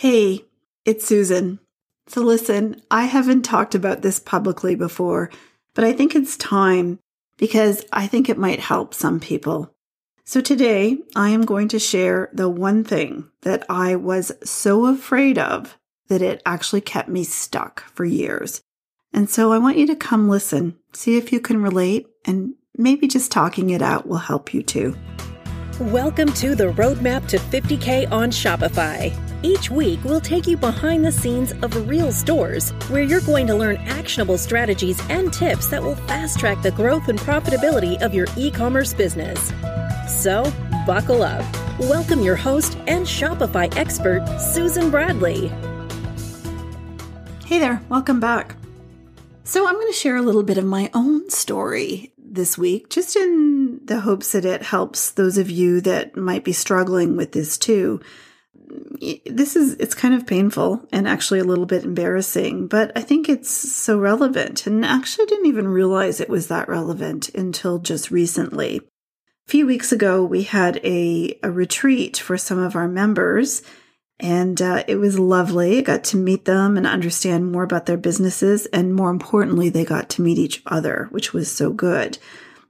Hey, it's Susan. So, listen, I haven't talked about this publicly before, but I think it's time because I think it might help some people. So, today I am going to share the one thing that I was so afraid of that it actually kept me stuck for years. And so I want you to come listen, see if you can relate, and maybe just talking it out will help you too. Welcome to the Roadmap to 50K on Shopify. Each week, we'll take you behind the scenes of real stores where you're going to learn actionable strategies and tips that will fast track the growth and profitability of your e commerce business. So, buckle up. Welcome your host and Shopify expert, Susan Bradley. Hey there, welcome back. So, I'm going to share a little bit of my own story this week, just in the hopes that it helps those of you that might be struggling with this too this is it's kind of painful and actually a little bit embarrassing, but I think it's so relevant and actually didn't even realize it was that relevant until just recently. A few weeks ago, we had a, a retreat for some of our members, and uh, it was lovely. I got to meet them and understand more about their businesses, and more importantly, they got to meet each other, which was so good.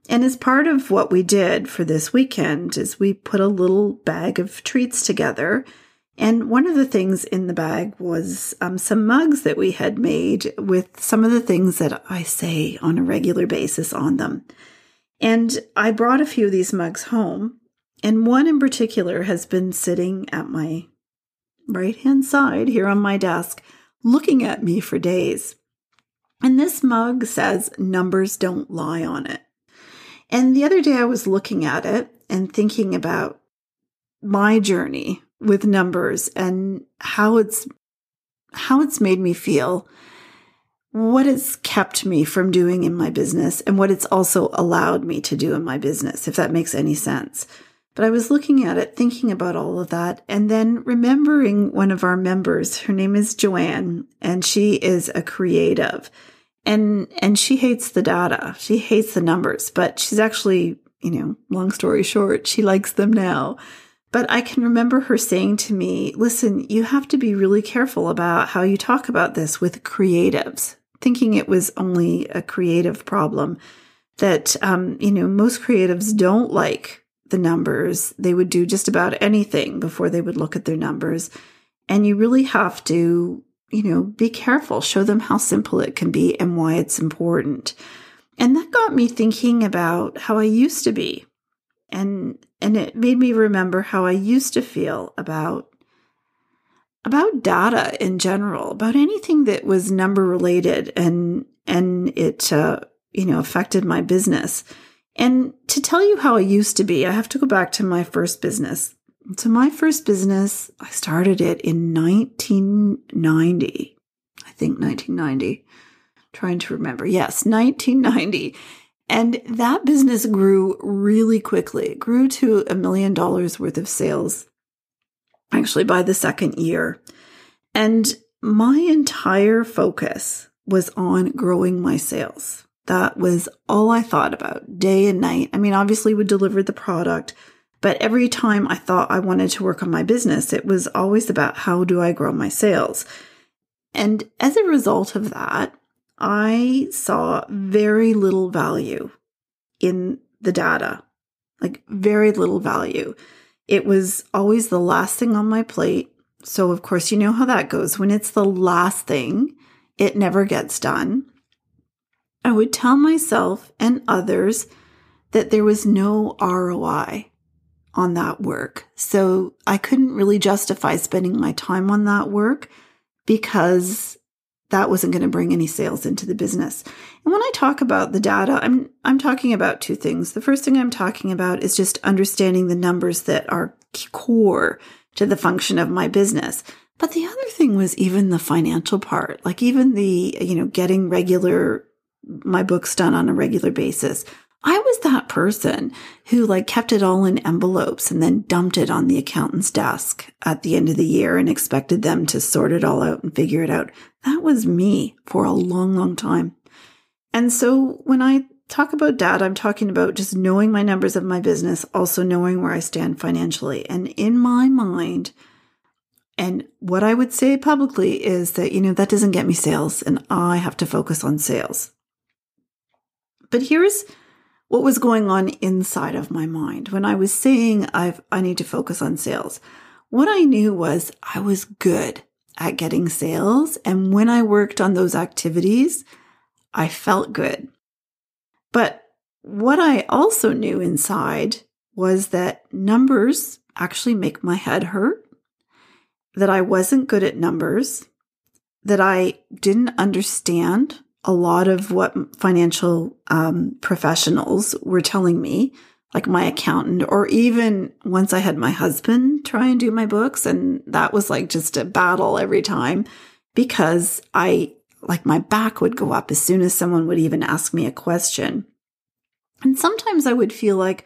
And as part of what we did for this weekend is we put a little bag of treats together and one of the things in the bag was um, some mugs that we had made with some of the things that I say on a regular basis on them. And I brought a few of these mugs home, and one in particular has been sitting at my right hand side here on my desk, looking at me for days. And this mug says, Numbers don't lie on it. And the other day I was looking at it and thinking about my journey with numbers and how it's how it's made me feel what it's kept me from doing in my business and what it's also allowed me to do in my business if that makes any sense but i was looking at it thinking about all of that and then remembering one of our members. Her name is joanne and she is a creative. And and she hates the data. She hates the numbers but she's actually you know long story short she likes them now. But I can remember her saying to me, listen, you have to be really careful about how you talk about this with creatives, thinking it was only a creative problem. That, um, you know, most creatives don't like the numbers. They would do just about anything before they would look at their numbers. And you really have to, you know, be careful, show them how simple it can be and why it's important. And that got me thinking about how I used to be and and it made me remember how I used to feel about about data in general, about anything that was number related and and it uh, you know affected my business. And to tell you how I used to be, I have to go back to my first business. So my first business, I started it in 1990. I think 1990. Trying to remember. Yes, 1990. And that business grew really quickly. It grew to a million dollars worth of sales, actually, by the second year. And my entire focus was on growing my sales. That was all I thought about day and night. I mean, obviously, we delivered the product, but every time I thought I wanted to work on my business, it was always about how do I grow my sales. And as a result of that, I saw very little value in the data, like very little value. It was always the last thing on my plate. So, of course, you know how that goes. When it's the last thing, it never gets done. I would tell myself and others that there was no ROI on that work. So I couldn't really justify spending my time on that work because that wasn't going to bring any sales into the business. And when I talk about the data, I'm I'm talking about two things. The first thing I'm talking about is just understanding the numbers that are core to the function of my business. But the other thing was even the financial part, like even the, you know, getting regular my books done on a regular basis, I was that person who like kept it all in envelopes and then dumped it on the accountant's desk at the end of the year and expected them to sort it all out and figure it out. That was me for a long, long time. And so when I talk about dad, I'm talking about just knowing my numbers of my business, also knowing where I stand financially. And in my mind, And what I would say publicly is that, you know, that doesn't get me sales and I have to focus on sales. But here's what was going on inside of my mind when I was saying I've, I need to focus on sales. What I knew was I was good at getting sales. And when I worked on those activities, I felt good. But what I also knew inside was that numbers actually make my head hurt, that I wasn't good at numbers, that I didn't understand a lot of what financial um, professionals were telling me, like my accountant, or even once I had my husband try and do my books. And that was like just a battle every time because I, like, my back would go up as soon as someone would even ask me a question. And sometimes I would feel like,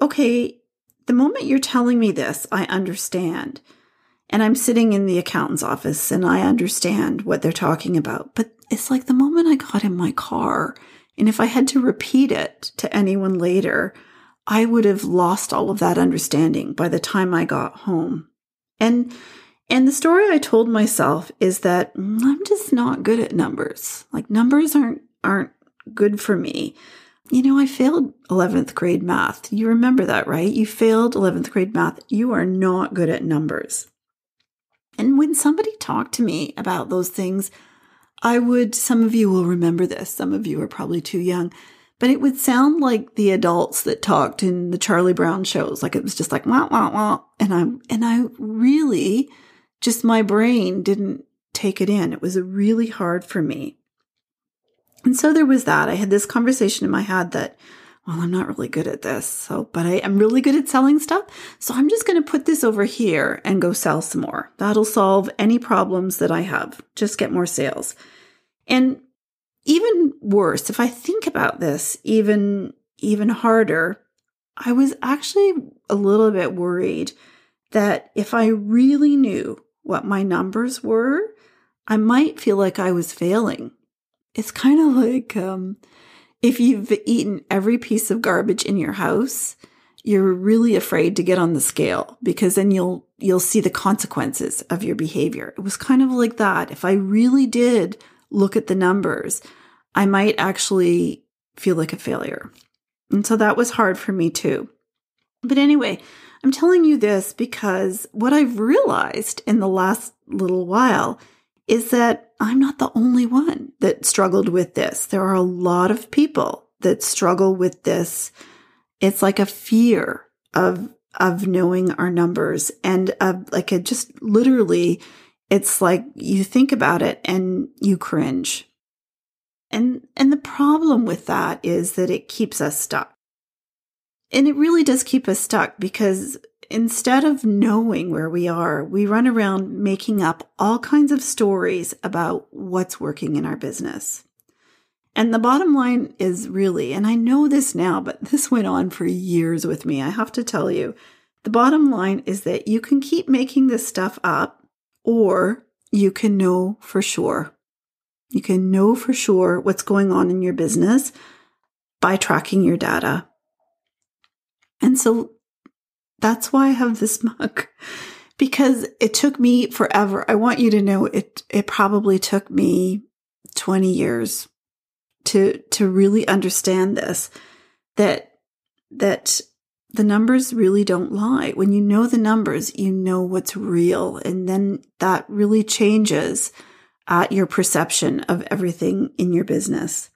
okay, the moment you're telling me this, I understand. And I'm sitting in the accountant's office and I understand what they're talking about. But it's like the moment I got in my car, and if I had to repeat it to anyone later, I would have lost all of that understanding by the time I got home. And and the story I told myself is that mm, I'm just not good at numbers. Like numbers aren't aren't good for me. You know, I failed 11th grade math. You remember that, right? You failed 11th grade math. You are not good at numbers. And when somebody talked to me about those things, I would, some of you will remember this, some of you are probably too young, but it would sound like the adults that talked in the Charlie Brown shows. Like it was just like, wah, wah, wah. And I, and I really, just my brain didn't take it in. It was really hard for me. And so there was that. I had this conversation in my head that, well, I'm not really good at this. So, but I am really good at selling stuff. So I'm just going to put this over here and go sell some more. That'll solve any problems that I have. Just get more sales. And even worse, if I think about this even, even harder, I was actually a little bit worried that if I really knew what my numbers were, I might feel like I was failing. It's kind of like, um, if you've eaten every piece of garbage in your house, you're really afraid to get on the scale because then you'll you'll see the consequences of your behavior. It was kind of like that. If I really did look at the numbers, I might actually feel like a failure. And so that was hard for me too. But anyway, I'm telling you this because what I've realized in the last little while is that I'm not the only one that struggled with this. There are a lot of people that struggle with this. It's like a fear of of knowing our numbers and of like a just literally it's like you think about it and you cringe. And and the problem with that is that it keeps us stuck. And it really does keep us stuck because instead of knowing where we are, we run around making up all kinds of stories about what's working in our business. And the bottom line is really, and I know this now, but this went on for years with me. I have to tell you, the bottom line is that you can keep making this stuff up or you can know for sure. You can know for sure what's going on in your business by tracking your data. And so that's why I have this mug because it took me forever. I want you to know it it probably took me 20 years to to really understand this that that the numbers really don't lie. When you know the numbers, you know what's real and then that really changes at your perception of everything in your business.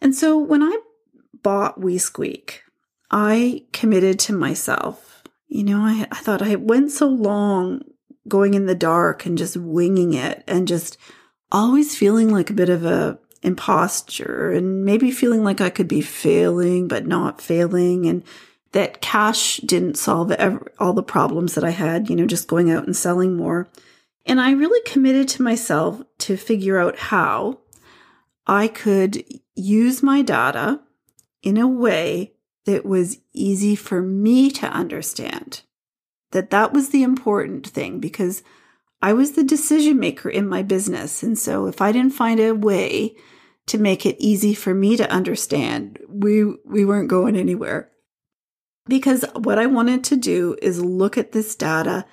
And so when I bought WeSqueak, I committed to myself you know, I, I thought I went so long going in the dark and just winging it and just always feeling like a bit of a imposture and maybe feeling like I could be failing but not failing and that cash didn't solve ever, all the problems that I had, you know, just going out and selling more. And I really committed to myself to figure out how I could use my data in a way that was easy for me to understand. That that was the important thing because I was the decision maker in my business. And so if I didn't find a way to make it easy for me to understand, we we weren't going anywhere. Because what I wanted to do is look at this data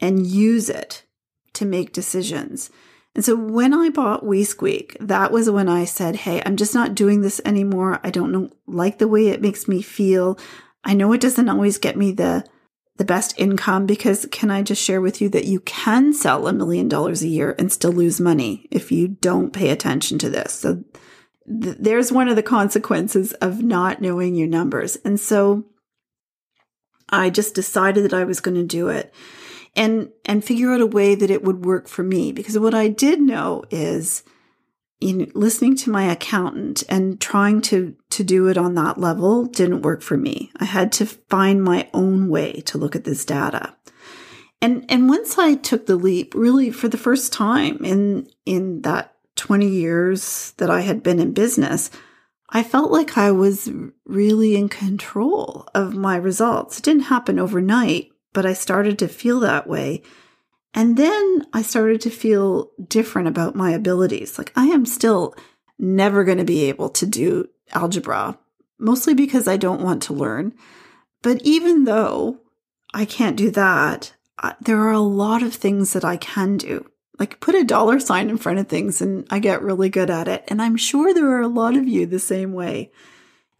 and use it to make decisions. And so when I bought WeSqueak, that was when I said, Hey, I'm just not doing this anymore. I don't know, like the way it makes me feel. I know it doesn't always get me the, the best income because can I just share with you that you can sell a million dollars a year and still lose money if you don't pay attention to this. So th- there's one of the consequences of not knowing your numbers. And so I just decided that I was going to do it and and figure out a way that it would work for me because what I did know is in listening to my accountant and trying to to do it on that level didn't work for me. I had to find my own way to look at this data. And and once I took the leap really for the first time in in that 20 years that I had been in business, I felt like I was really in control of my results. It didn't happen overnight, but I started to feel that way. And then I started to feel different about my abilities. Like I am still never going to be able to do algebra, mostly because I don't want to learn. But even though I can't do that, there are a lot of things that I can do. Like put a dollar sign in front of things and I get really good at it. And I'm sure there are a lot of you the same way.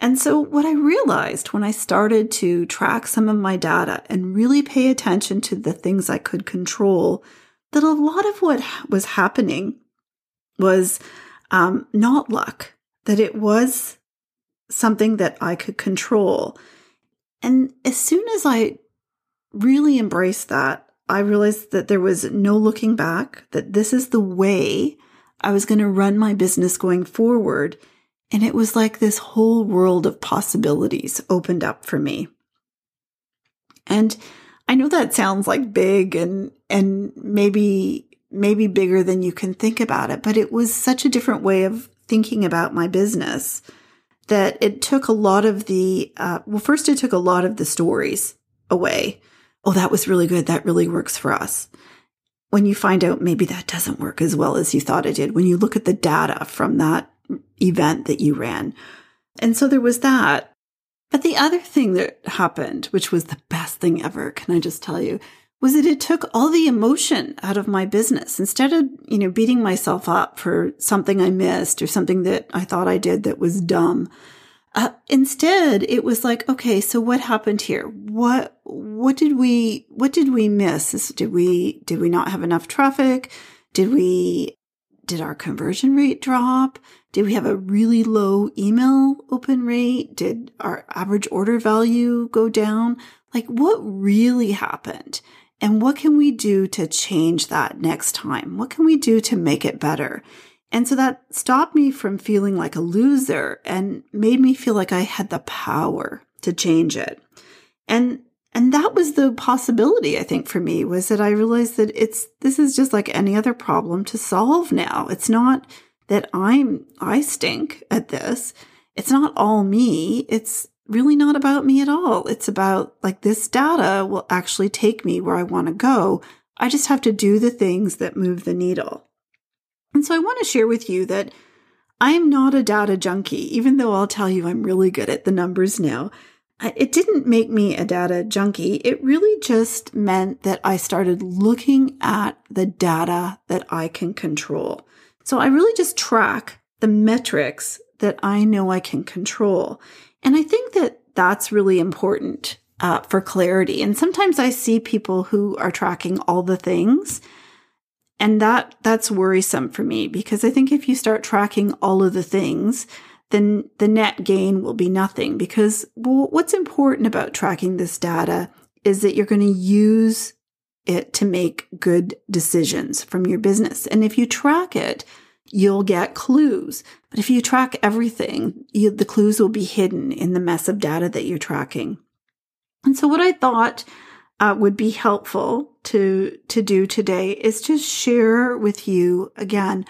And so, what I realized when I started to track some of my data and really pay attention to the things I could control, that a lot of what was happening was um, not luck, that it was something that I could control. And as soon as I really embraced that, I realized that there was no looking back, that this is the way I was going to run my business going forward and it was like this whole world of possibilities opened up for me. And I know that sounds like big and, and maybe, maybe bigger than you can think about it, but it was such a different way of thinking about my business that it took a lot of the, uh, well, first it took a lot of the stories away. Oh, that was really good. That really works for us. When you find out maybe that doesn't work as well as you thought it did, when you look at the data from that event that you ran. And so there was that. But the other thing that happened, which was the best thing ever, can I just tell you, was that it took all the emotion out of my business. Instead of, you know, beating myself up for something I missed or something that I thought I did that was dumb, uh, instead it was like, okay, so what happened here? What, what did we, what did we miss? Did we, did we not have enough traffic? Did we, did our conversion rate drop? Did we have a really low email open rate? Did our average order value go down? Like what really happened? And what can we do to change that next time? What can we do to make it better? And so that stopped me from feeling like a loser and made me feel like I had the power to change it. And and that was the possibility, I think, for me was that I realized that it's, this is just like any other problem to solve now. It's not that I'm, I stink at this. It's not all me. It's really not about me at all. It's about like this data will actually take me where I want to go. I just have to do the things that move the needle. And so I want to share with you that I'm not a data junkie, even though I'll tell you I'm really good at the numbers now. It didn't make me a data junkie. It really just meant that I started looking at the data that I can control. So I really just track the metrics that I know I can control. And I think that that's really important uh, for clarity. And sometimes I see people who are tracking all the things. And that that's worrisome for me because I think if you start tracking all of the things, then the net gain will be nothing because what's important about tracking this data is that you're going to use it to make good decisions from your business. And if you track it, you'll get clues. But if you track everything, you, the clues will be hidden in the mess of data that you're tracking. And so what I thought uh, would be helpful to, to do today is to share with you again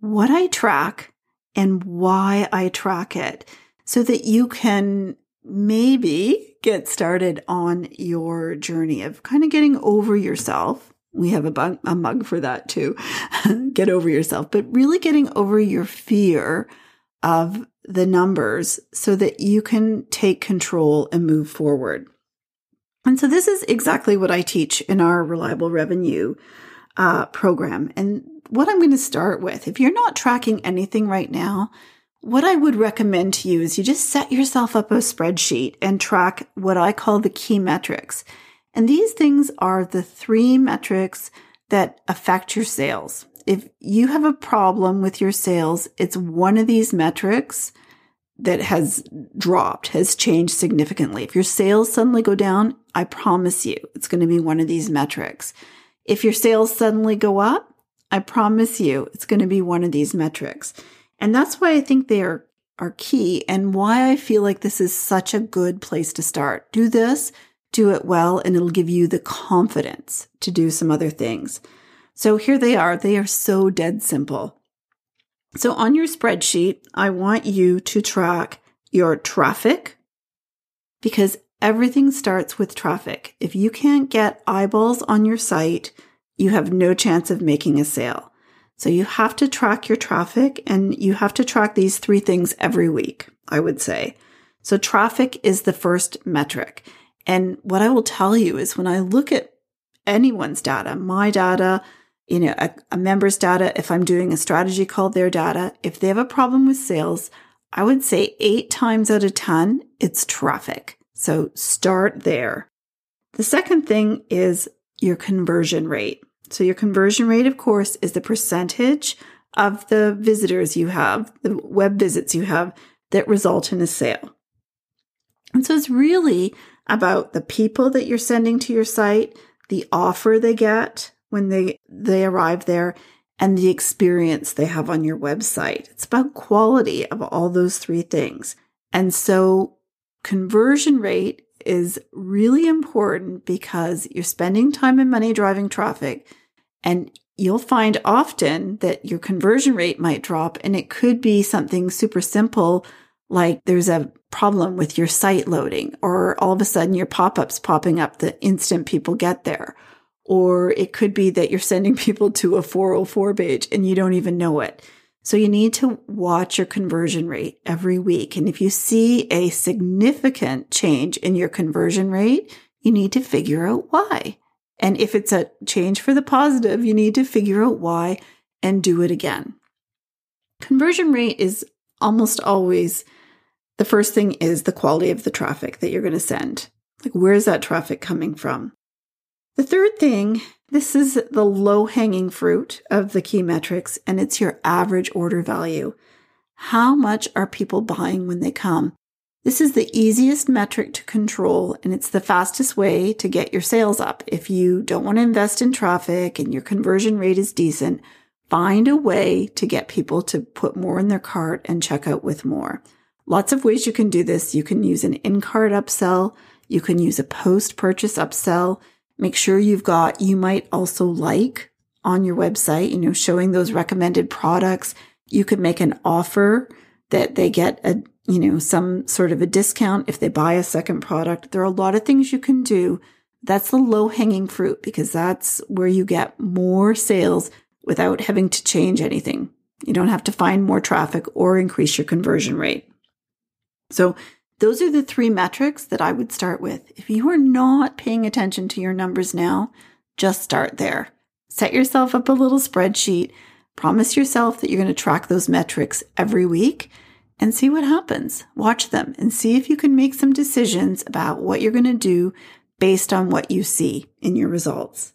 what I track and why I track it so that you can maybe get started on your journey of kind of getting over yourself. We have a, a mug for that too. get over yourself, but really getting over your fear of the numbers so that you can take control and move forward. And so this is exactly what I teach in our reliable revenue uh, program. And what I'm going to start with, if you're not tracking anything right now, what I would recommend to you is you just set yourself up a spreadsheet and track what I call the key metrics. And these things are the three metrics that affect your sales. If you have a problem with your sales, it's one of these metrics that has dropped, has changed significantly. If your sales suddenly go down, I promise you it's going to be one of these metrics. If your sales suddenly go up, I promise you it's going to be one of these metrics. And that's why I think they are, are key and why I feel like this is such a good place to start. Do this, do it well, and it'll give you the confidence to do some other things. So here they are. They are so dead simple. So on your spreadsheet, I want you to track your traffic because everything starts with traffic. If you can't get eyeballs on your site, you have no chance of making a sale. So you have to track your traffic and you have to track these three things every week, I would say. So traffic is the first metric. And what I will tell you is when I look at anyone's data, my data, you know, a, a member's data, if I'm doing a strategy called their data, if they have a problem with sales, I would say eight times out of 10, it's traffic. So start there. The second thing is your conversion rate. So your conversion rate, of course, is the percentage of the visitors you have, the web visits you have that result in a sale. And so it's really about the people that you're sending to your site, the offer they get, when they they arrive there and the experience they have on your website. It's about quality of all those three things. And so conversion rate is really important because you're spending time and money driving traffic and you'll find often that your conversion rate might drop and it could be something super simple like there's a problem with your site loading or all of a sudden your pop-ups popping up the instant people get there or it could be that you're sending people to a 404 page and you don't even know it. So you need to watch your conversion rate every week. And if you see a significant change in your conversion rate, you need to figure out why. And if it's a change for the positive, you need to figure out why and do it again. Conversion rate is almost always the first thing is the quality of the traffic that you're going to send. Like, where's that traffic coming from? The third thing, this is the low hanging fruit of the key metrics, and it's your average order value. How much are people buying when they come? This is the easiest metric to control, and it's the fastest way to get your sales up. If you don't want to invest in traffic and your conversion rate is decent, find a way to get people to put more in their cart and check out with more. Lots of ways you can do this. You can use an in cart upsell. You can use a post purchase upsell. Make sure you've got, you might also like on your website, you know, showing those recommended products. You could make an offer that they get a, you know, some sort of a discount if they buy a second product. There are a lot of things you can do. That's the low hanging fruit because that's where you get more sales without having to change anything. You don't have to find more traffic or increase your conversion rate. So those are the three metrics that I would start with. If you are not paying attention to your numbers now, just start there. Set yourself up a little spreadsheet. Promise yourself that you're going to track those metrics every week and see what happens. Watch them and see if you can make some decisions about what you're going to do based on what you see in your results.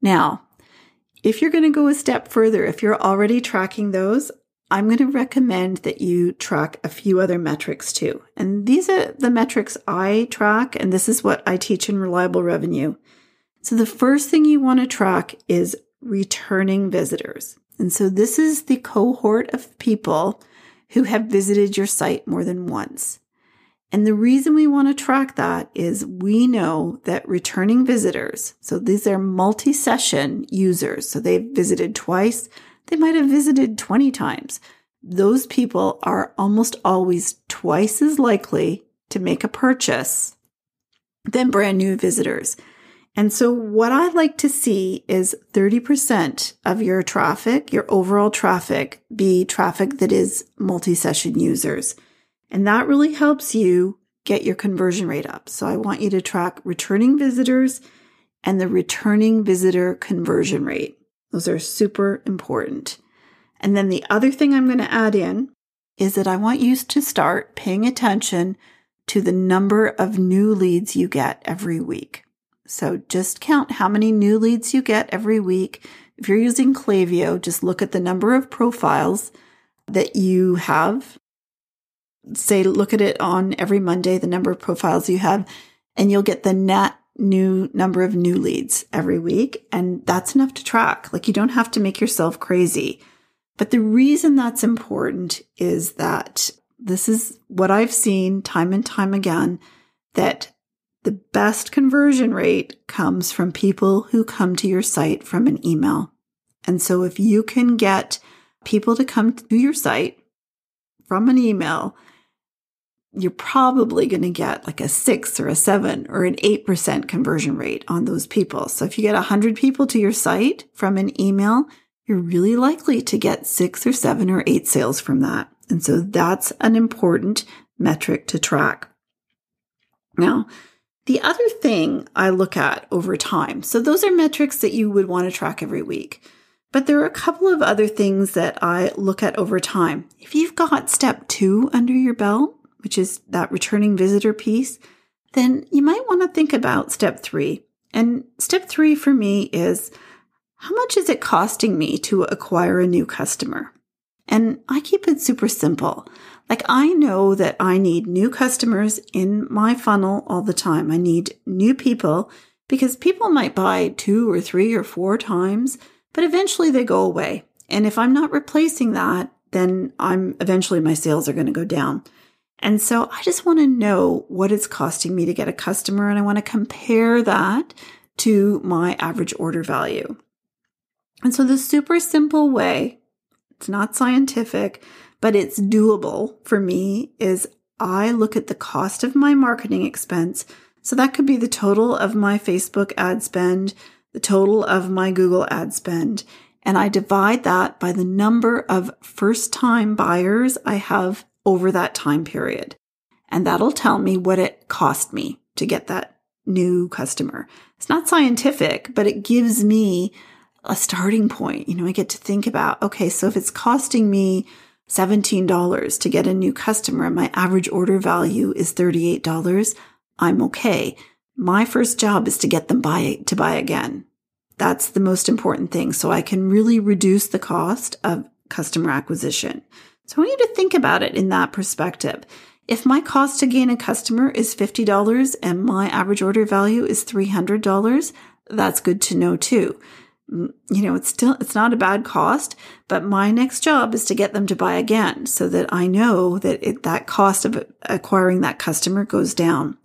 Now, if you're going to go a step further, if you're already tracking those, I'm going to recommend that you track a few other metrics too. And these are the metrics I track, and this is what I teach in Reliable Revenue. So the first thing you want to track is returning visitors. And so this is the cohort of people who have visited your site more than once. And the reason we want to track that is we know that returning visitors, so these are multi session users, so they've visited twice, they might have visited 20 times. Those people are almost always twice as likely to make a purchase than brand new visitors. And so what I like to see is 30% of your traffic, your overall traffic, be traffic that is multi-session users. And that really helps you get your conversion rate up. So I want you to track returning visitors and the returning visitor conversion rate. Those are super important. And then the other thing I'm going to add in is that I want you to start paying attention to the number of new leads you get every week. So just count how many new leads you get every week. If you're using Klaviyo, just look at the number of profiles that you have. Say, look at it on every Monday, the number of profiles you have, and you'll get the net new number of new leads every week. And that's enough to track. Like you don't have to make yourself crazy. But the reason that's important is that this is what I've seen time and time again that the best conversion rate comes from people who come to your site from an email. And so if you can get people to come to your site from an email, you're probably going to get like a six or a seven or an 8% conversion rate on those people. So if you get 100 people to your site from an email, you're really likely to get six or seven or eight sales from that. And so that's an important metric to track. Now, the other thing I look at over time, so those are metrics that you would want to track every week. But there are a couple of other things that I look at over time. If you've got step two under your belt, which is that returning visitor piece, then you might want to think about step three. And step three for me is how much is it costing me to acquire a new customer? And I keep it super simple. Like I know that I need new customers in my funnel all the time. I need new people because people might buy two or three or four times, but eventually they go away. And if I'm not replacing that, then I'm eventually my sales are going to go down. And so I just want to know what it's costing me to get a customer and I want to compare that to my average order value. And so the super simple way it's not scientific, but it's doable for me is I look at the cost of my marketing expense. So that could be the total of my Facebook ad spend, the total of my Google ad spend, and I divide that by the number of first time buyers I have over that time period. And that'll tell me what it cost me to get that new customer. It's not scientific, but it gives me a starting point. You know, I get to think about, okay, so if it's costing me $17 to get a new customer and my average order value is $38, I'm okay. My first job is to get them buy to buy again. That's the most important thing. So I can really reduce the cost of customer acquisition. So I want you to think about it in that perspective. If my cost to gain a customer is $50 and my average order value is $300, that's good to know too mm, you know, it's still, it's not a bad cost, but my next job is to get them to buy again so that I know that it, that cost of acquiring that customer goes down.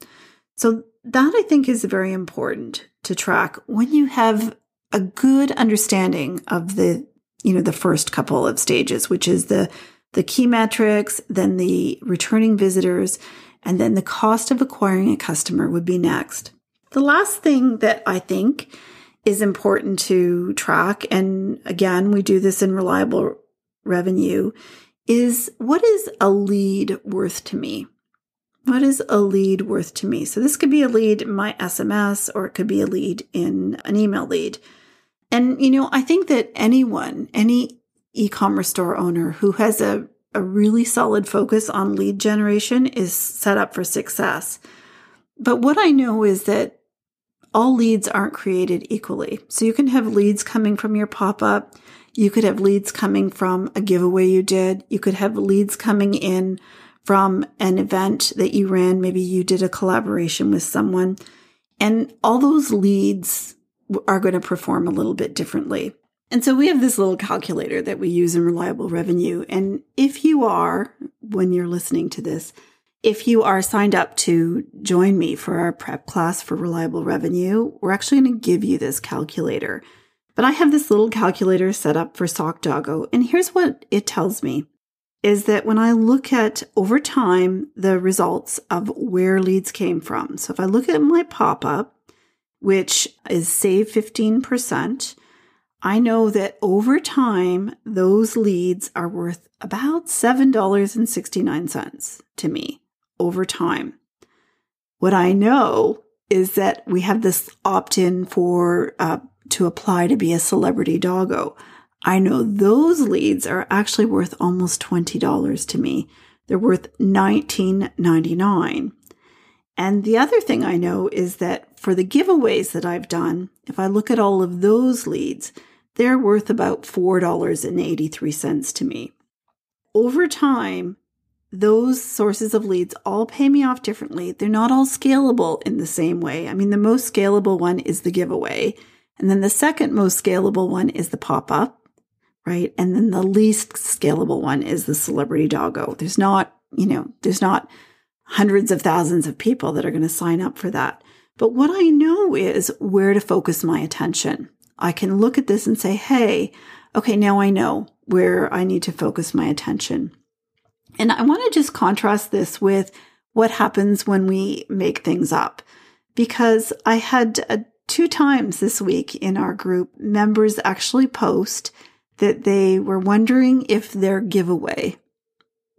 So that I think is very important to track when you have a good understanding of the, you know, the first couple of stages, which is the, the key metrics, then the returning visitors, and then the cost of acquiring a customer would be next. The last thing that I think is important to track. And again, we do this in reliable revenue is what is a lead worth to me? What is a lead worth to me? So this could be a lead in my SMS or it could be a lead in an email lead. And, you know, I think that anyone, any e-commerce store owner who has a, a really solid focus on lead generation is set up for success. But what I know is that all leads aren't created equally. So you can have leads coming from your pop up. You could have leads coming from a giveaway you did. You could have leads coming in from an event that you ran. Maybe you did a collaboration with someone. And all those leads are going to perform a little bit differently. And so we have this little calculator that we use in reliable revenue. And if you are, when you're listening to this, if you are signed up to join me for our prep class for reliable revenue, we're actually going to give you this calculator. But I have this little calculator set up for SockDoggo, and here's what it tells me is that when I look at over time the results of where leads came from. So if I look at my pop up, which is save 15%, I know that over time, those leads are worth about $7.69 to me over time. What I know is that we have this opt in for uh, to apply to be a celebrity doggo. I know those leads are actually worth almost $20 to me. They're worth $19.99. And the other thing I know is that for the giveaways that I've done, if I look at all of those leads, they're worth about $4.83 to me. Over time, those sources of leads all pay me off differently. They're not all scalable in the same way. I mean, the most scalable one is the giveaway. And then the second most scalable one is the pop up, right? And then the least scalable one is the celebrity doggo. There's not, you know, there's not hundreds of thousands of people that are going to sign up for that. But what I know is where to focus my attention. I can look at this and say, hey, okay, now I know where I need to focus my attention. And I want to just contrast this with what happens when we make things up. Because I had uh, two times this week in our group, members actually post that they were wondering if their giveaway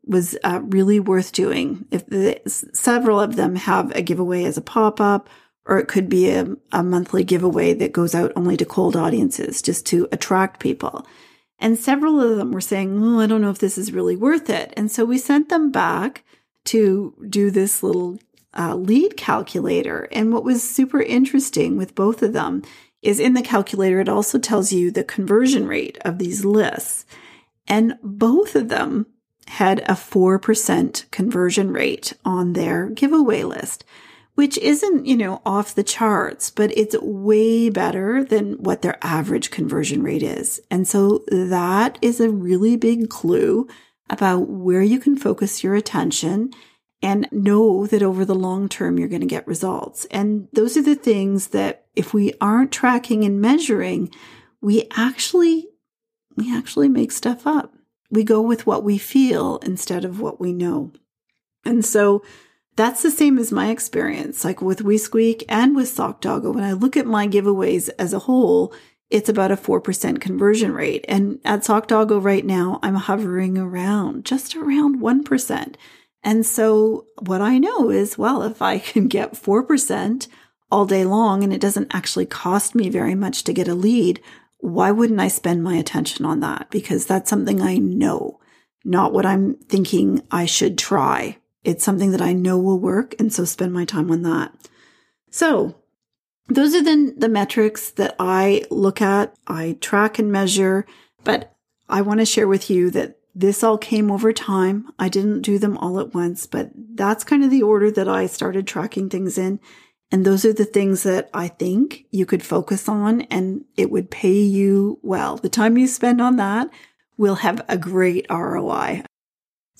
was uh, really worth doing. If the, several of them have a giveaway as a pop up, or it could be a, a monthly giveaway that goes out only to cold audiences just to attract people. And several of them were saying, Oh, I don't know if this is really worth it. And so we sent them back to do this little uh, lead calculator. And what was super interesting with both of them is in the calculator, it also tells you the conversion rate of these lists. And both of them had a 4% conversion rate on their giveaway list which isn't, you know, off the charts, but it's way better than what their average conversion rate is. And so that is a really big clue about where you can focus your attention and know that over the long term, you're going to get results. And those are the things that if we aren't tracking and measuring, we actually, we actually make stuff up. We go with what we feel instead of what we know. And so that's the same as my experience, like with WeSqueak and with SockDoggo. When I look at my giveaways as a whole, it's about a 4% conversion rate. And at SockDoggo right now, I'm hovering around just around 1%. And so what I know is, well, if I can get 4% all day long and it doesn't actually cost me very much to get a lead, why wouldn't I spend my attention on that? Because that's something I know, not what I'm thinking I should try it's something that I know will work. And so spend my time on that. So those are then the metrics that I look at, I track and measure, but I want to share with you that this all came over time. I didn't do them all at once, but that's kind of the order that I started tracking things in. And those are the things that I think you could focus on and it would pay you well. The time you spend on that will have a great ROI.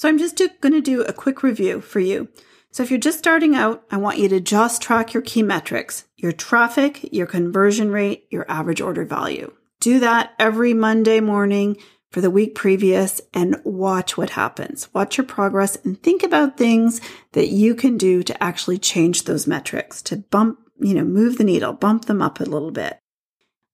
So I'm just going to do a quick review for you. So if you're just starting out, I want you to just track your key metrics, your traffic, your conversion rate, your average order value. Do that every Monday morning for the week previous and watch what happens. Watch your progress and think about things that you can do to actually change those metrics, to bump, you know, move the needle, bump them up a little bit.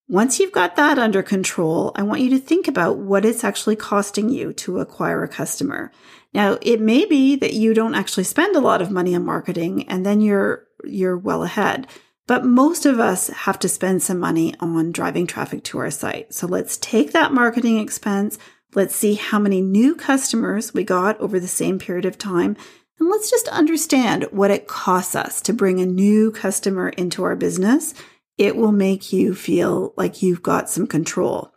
Once you've got that under control, I want you to think about what it's actually costing you to acquire a customer. Now, it may be that you don't actually spend a lot of money on marketing and then you're you're well ahead. But most of us have to spend some money on driving traffic to our site. So let's take that marketing expense. Let's see how many new customers we got over the same period of time. And let's just understand what it costs us to bring a new customer into our business it will make you feel like you've got some control.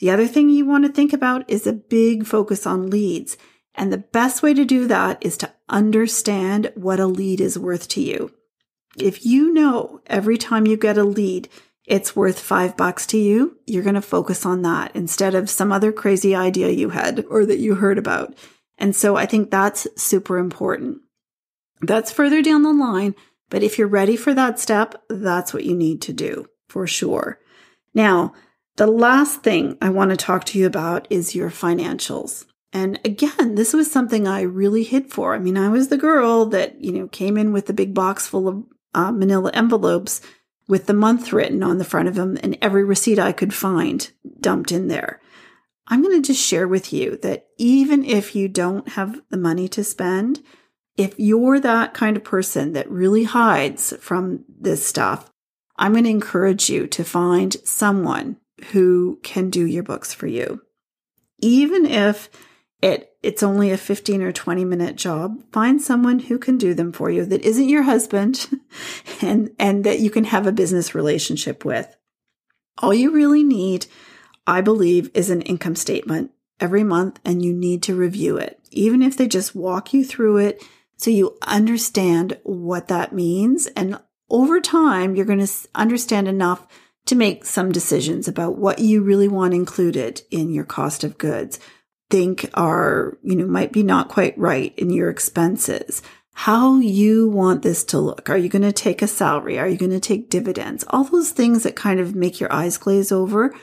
The other thing you want to think about is a big focus on leads. And the best way to do that is to understand what a lead is worth to you. If you know every time you get a lead, it's worth five bucks to you, you're going to focus on that instead of some other crazy idea you had or that you heard about. And so I think that's super important. That's further down the line, but if you're ready for that step, that's what you need to do for sure. Now, the last thing I want to talk to you about is your financials. And again, this was something I really hid for. I mean, I was the girl that, you know, came in with the big box full of uh, manila envelopes with the month written on the front of them and every receipt I could find dumped in there. I'm going to just share with you that even if you don't have the money to spend, if you're that kind of person that really hides from this stuff, I'm going to encourage you to find someone who can do your books for you. Even if it it's only a 15 or 20 minute job, find someone who can do them for you that isn't your husband and and that you can have a business relationship with. All you really need, I believe, is an income statement every month and you need to review it. Even if they just walk you through it so you understand what that means and over time you're going to understand enough to make some decisions about what you really want included in your cost of goods think are, you know, might be not quite right in your expenses. How you want this to look. Are you going to take a salary? Are you going to take dividends? All those things that kind of make your eyes glaze over.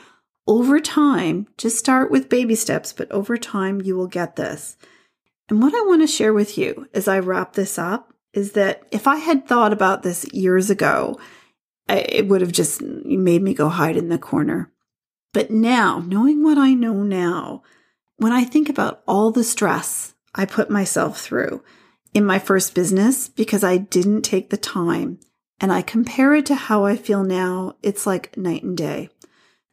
Over time, just start with baby steps, but over time you will get this. And what I want to share with you as I wrap this up is that if I had thought about this years ago, it would have just made me go hide in the corner. But now, knowing what I know now, when I think about all the stress I put myself through in my first business because I didn't take the time and I compare it to how I feel now, it's like night and day.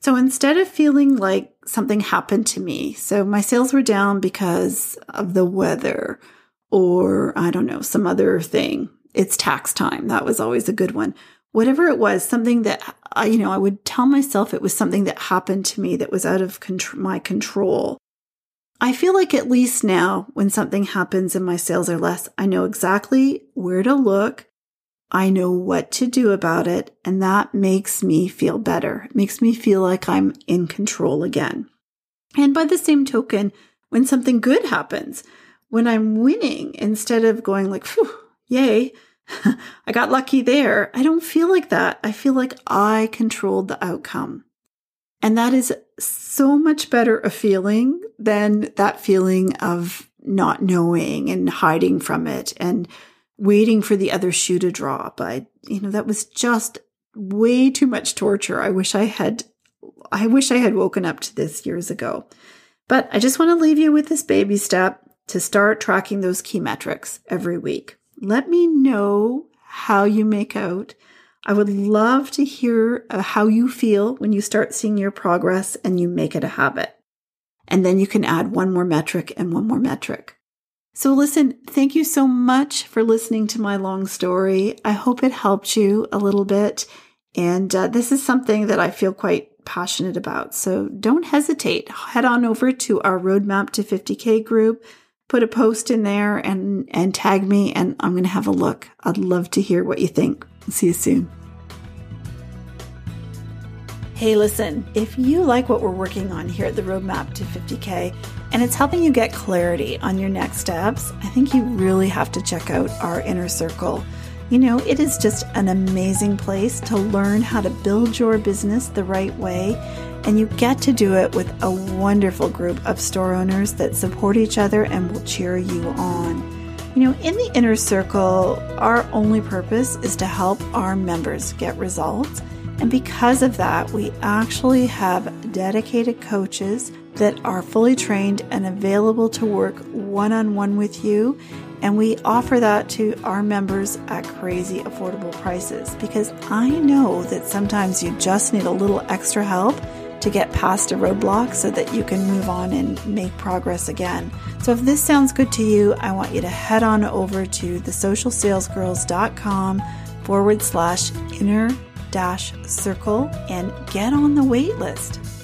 So instead of feeling like something happened to me, so my sales were down because of the weather or I don't know, some other thing. It's tax time. That was always a good one. Whatever it was, something that I, you know, I would tell myself it was something that happened to me that was out of my control. I feel like at least now, when something happens and my sales are less, I know exactly where to look. I know what to do about it. And that makes me feel better. It makes me feel like I'm in control again. And by the same token, when something good happens, when I'm winning, instead of going like, yay, I got lucky there, I don't feel like that. I feel like I controlled the outcome. And that is so much better a feeling than that feeling of not knowing and hiding from it and waiting for the other shoe to drop. I, you know, that was just way too much torture. I wish I had, I wish I had woken up to this years ago. But I just want to leave you with this baby step to start tracking those key metrics every week. Let me know how you make out I would love to hear uh, how you feel when you start seeing your progress and you make it a habit. And then you can add one more metric and one more metric. So listen, thank you so much for listening to my long story. I hope it helped you a little bit. And uh, this is something that I feel quite passionate about. So don't hesitate. Head on over to our Roadmap to 50K group, put a post in there and, and tag me, and I'm going to have a look. I'd love to hear what you think. See you soon. Hey, listen, if you like what we're working on here at the Roadmap to 50K and it's helping you get clarity on your next steps, I think you really have to check out our inner circle. You know, it is just an amazing place to learn how to build your business the right way, and you get to do it with a wonderful group of store owners that support each other and will cheer you on. You know, in the inner circle, our only purpose is to help our members get results. And because of that, we actually have dedicated coaches that are fully trained and available to work one on one with you. And we offer that to our members at crazy affordable prices because I know that sometimes you just need a little extra help to get past a roadblock so that you can move on and make progress again. So if this sounds good to you, I want you to head on over to thesocialsalesgirls.com forward slash inner dash circle and get on the wait list.